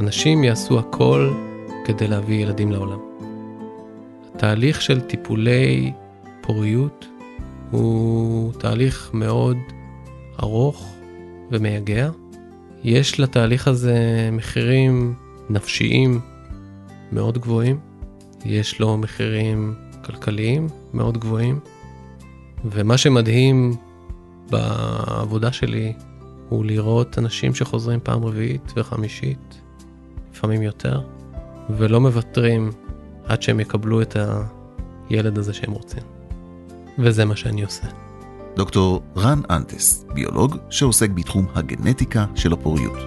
אנשים יעשו הכל כדי להביא ילדים לעולם. התהליך של טיפולי פוריות הוא תהליך מאוד ארוך ומייגע. יש לתהליך הזה מחירים נפשיים מאוד גבוהים, יש לו מחירים כלכליים מאוד גבוהים, ומה שמדהים בעבודה שלי הוא לראות אנשים שחוזרים פעם רביעית וחמישית, לפעמים יותר, ולא מוותרים עד שהם יקבלו את הילד הזה שהם רוצים. וזה מה שאני עושה. דוקטור רן אנטס, ביולוג שעוסק בתחום הגנטיקה של הפוריות.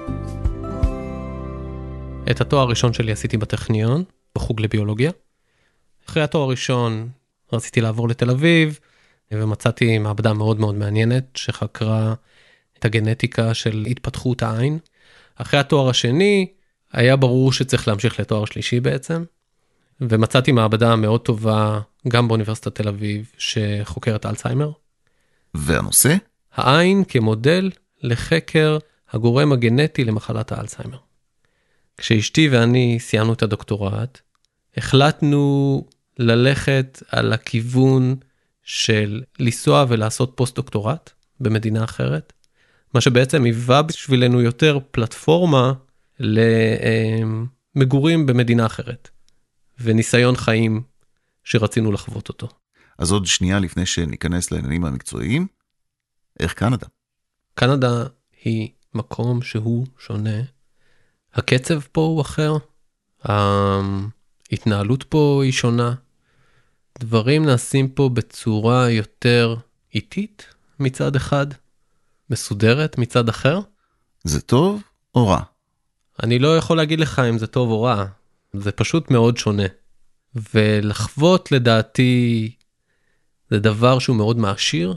את התואר הראשון שלי עשיתי בטכניון, בחוג לביולוגיה. אחרי התואר הראשון רציתי לעבור לתל אביב, ומצאתי מעבדה מאוד מאוד מעניינת שחקרה את הגנטיקה של התפתחות העין. אחרי התואר השני היה ברור שצריך להמשיך לתואר שלישי בעצם, ומצאתי מעבדה מאוד טובה גם באוניברסיטת תל אביב שחוקרת אלצהיימר. והנושא? העין כמודל לחקר הגורם הגנטי למחלת האלצהיימר. כשאשתי ואני סיימנו את הדוקטורט, החלטנו ללכת על הכיוון של לנסוע ולעשות פוסט-דוקטורט במדינה אחרת, מה שבעצם היווה בשבילנו יותר פלטפורמה למגורים במדינה אחרת, וניסיון חיים שרצינו לחוות אותו. אז עוד שנייה לפני שניכנס לעניינים המקצועיים, איך קנדה? קנדה היא מקום שהוא שונה. הקצב פה הוא אחר, ההתנהלות פה היא שונה. דברים נעשים פה בצורה יותר איטית מצד אחד, מסודרת מצד אחר. זה טוב או רע? אני לא יכול להגיד לך אם זה טוב או רע, זה פשוט מאוד שונה. ולחוות לדעתי זה דבר שהוא מאוד מעשיר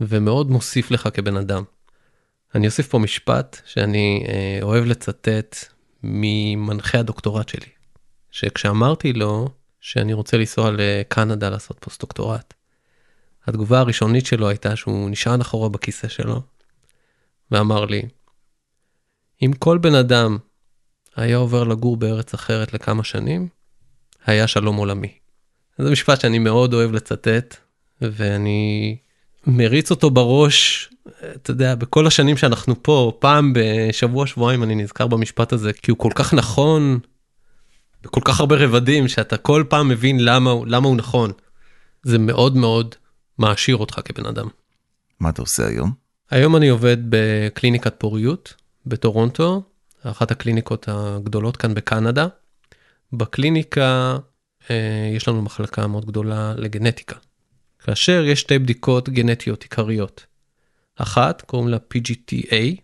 ומאוד מוסיף לך כבן אדם. אני אוסיף פה משפט שאני אה, אוהב לצטט ממנחה הדוקטורט שלי, שכשאמרתי לו שאני רוצה לנסוע לקנדה לעשות פוסט-דוקטורט, התגובה הראשונית שלו הייתה שהוא נשען אחורה בכיסא שלו ואמר לי, אם כל בן אדם היה עובר לגור בארץ אחרת לכמה שנים, היה שלום עולמי. זה משפט שאני מאוד אוהב לצטט, ואני מריץ אותו בראש, אתה יודע, בכל השנים שאנחנו פה, פעם בשבוע, שבועיים אני נזכר במשפט הזה, כי הוא כל כך נכון, בכל כך הרבה רבדים, שאתה כל פעם מבין למה, למה הוא נכון. זה מאוד מאוד מעשיר אותך כבן אדם. מה אתה עושה היום? היום אני עובד בקליניקת פוריות בטורונטו, אחת הקליניקות הגדולות כאן בקנדה. בקליניקה אה, יש לנו מחלקה מאוד גדולה לגנטיקה, כאשר יש שתי בדיקות גנטיות עיקריות. אחת קוראים לה PGTA,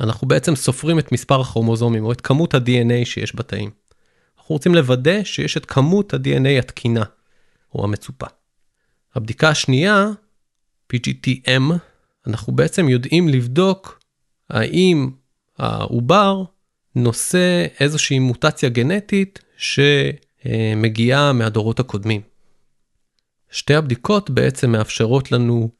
אנחנו בעצם סופרים את מספר הכרומוזומים או את כמות ה-DNA שיש בתאים. אנחנו רוצים לוודא שיש את כמות ה-DNA התקינה, או המצופה. הבדיקה השנייה, PGTM, אנחנו בעצם יודעים לבדוק האם העובר נושא איזושהי מוטציה גנטית שמגיעה מהדורות הקודמים. שתי הבדיקות בעצם מאפשרות לנו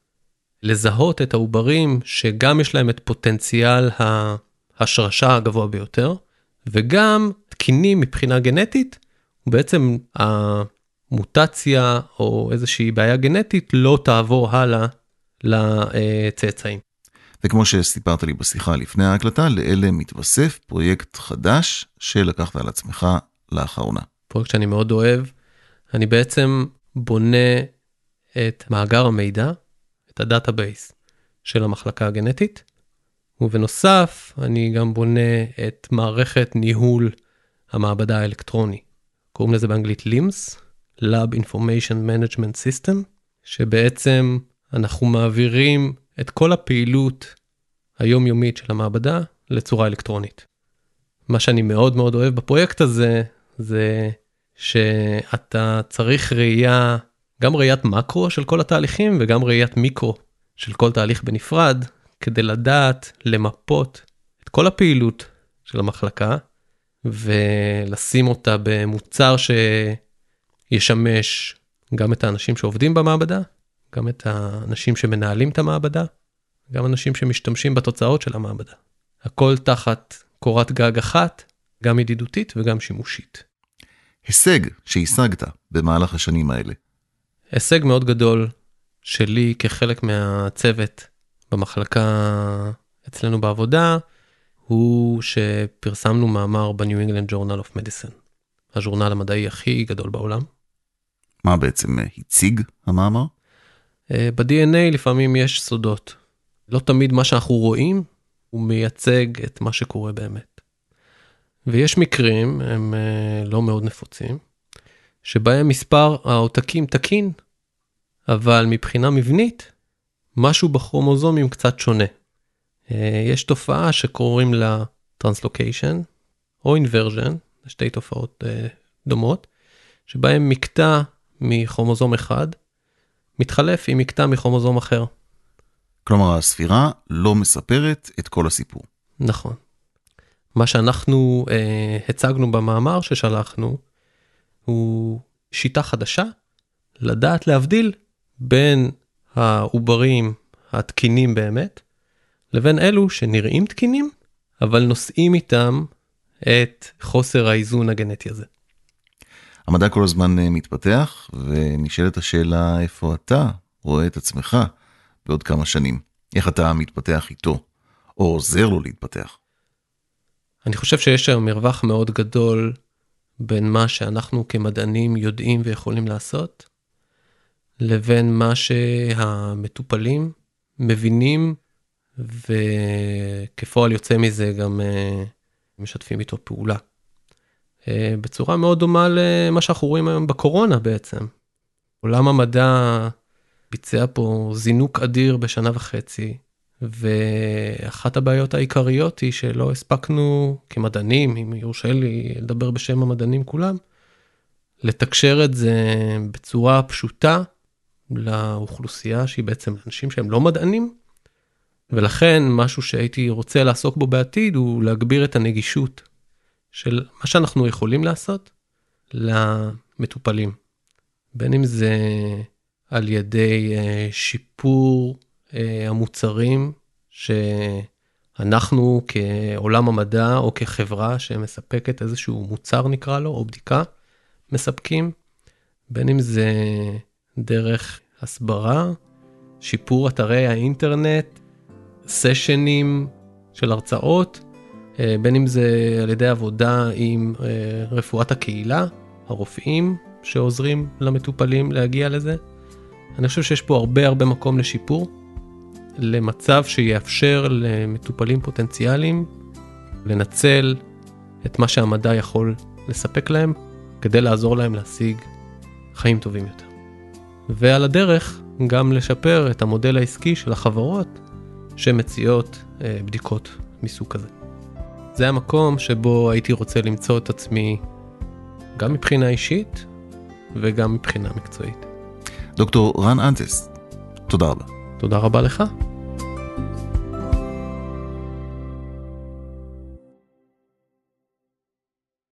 לזהות את העוברים שגם יש להם את פוטנציאל ההשרשה הגבוה ביותר, וגם תקינים מבחינה גנטית, ובעצם המוטציה או איזושהי בעיה גנטית לא תעבור הלאה לצאצאים. וכמו שסיפרת לי בשיחה לפני ההקלטה, לאלה מתווסף פרויקט חדש שלקחת על עצמך לאחרונה. פרויקט שאני מאוד אוהב. אני בעצם בונה את מאגר המידע, את ה database של המחלקה הגנטית, ובנוסף אני גם בונה את מערכת ניהול המעבדה האלקטרוני. קוראים לזה באנגלית LIMS, Lab Information Management System, שבעצם אנחנו מעבירים את כל הפעילות היומיומית של המעבדה לצורה אלקטרונית. מה שאני מאוד מאוד אוהב בפרויקט הזה, זה שאתה צריך ראייה, גם ראיית מקרו של כל התהליכים וגם ראיית מיקרו של כל תהליך בנפרד, כדי לדעת למפות את כל הפעילות של המחלקה ולשים אותה במוצר שישמש גם את האנשים שעובדים במעבדה, גם את האנשים שמנהלים את המעבדה, גם אנשים שמשתמשים בתוצאות של המעבדה. הכל תחת קורת גג אחת, גם ידידותית וגם שימושית. הישג שהשגת במהלך השנים האלה. הישג מאוד גדול שלי כחלק מהצוות במחלקה אצלנו בעבודה, הוא שפרסמנו מאמר ב-New England Journal of Medicine, הז'ורנל המדעי הכי גדול בעולם. מה בעצם הציג המאמר? אה, ב-DNA לפעמים יש סודות. לא תמיד מה שאנחנו רואים הוא מייצג את מה שקורה באמת. ויש מקרים, הם אה, לא מאוד נפוצים, שבהם מספר העותקים תקין, אבל מבחינה מבנית, משהו בכרומוזומים קצת שונה. אה, יש תופעה שקוראים לה translocation או inversion, שתי תופעות דומות, שבהם מקטע מכרומוזום אחד מתחלף עם מקטע מכרומוזום אחר. כלומר, הספירה לא מספרת את כל הסיפור. נכון. מה שאנחנו אה, הצגנו במאמר ששלחנו, הוא שיטה חדשה לדעת להבדיל בין העוברים התקינים באמת, לבין אלו שנראים תקינים, אבל נושאים איתם את חוסר האיזון הגנטי הזה. המדע כל הזמן אה, מתפתח, ונשאלת השאלה איפה אתה רואה את עצמך בעוד כמה שנים. איך אתה מתפתח איתו, או עוזר לו להתפתח. אני חושב שיש היום מרווח מאוד גדול בין מה שאנחנו כמדענים יודעים ויכולים לעשות, לבין מה שהמטופלים מבינים, וכפועל יוצא מזה גם אה, משתפים איתו פעולה. אה, בצורה מאוד דומה למה שאנחנו רואים היום בקורונה בעצם. עולם המדע ביצע פה זינוק אדיר בשנה וחצי, ואחת הבעיות העיקריות היא שלא הספקנו כמדענים, אם יורשה לי לדבר בשם המדענים כולם, לתקשר את זה בצורה פשוטה לאוכלוסייה שהיא בעצם אנשים שהם לא מדענים, ולכן משהו שהייתי רוצה לעסוק בו בעתיד הוא להגביר את הנגישות של מה שאנחנו יכולים לעשות למטופלים. בין אם זה על ידי uh, שיפור uh, המוצרים שאנחנו כעולם המדע או כחברה שמספקת איזשהו מוצר נקרא לו, או בדיקה, מספקים, בין אם זה דרך הסברה, שיפור אתרי האינטרנט, סשנים של הרצאות, אה, בין אם זה על ידי עבודה עם אה, רפואת הקהילה, הרופאים שעוזרים למטופלים להגיע לזה. אני חושב שיש פה הרבה הרבה מקום לשיפור, למצב שיאפשר למטופלים פוטנציאליים לנצל את מה שהמדע יכול לספק להם, כדי לעזור להם להשיג חיים טובים יותר. ועל הדרך גם לשפר את המודל העסקי של החברות שמציעות אה, בדיקות מסוג כזה. זה המקום שבו הייתי רוצה למצוא את עצמי גם מבחינה אישית וגם מבחינה מקצועית. דוקטור רן אנטס, תודה רבה. תודה רבה לך.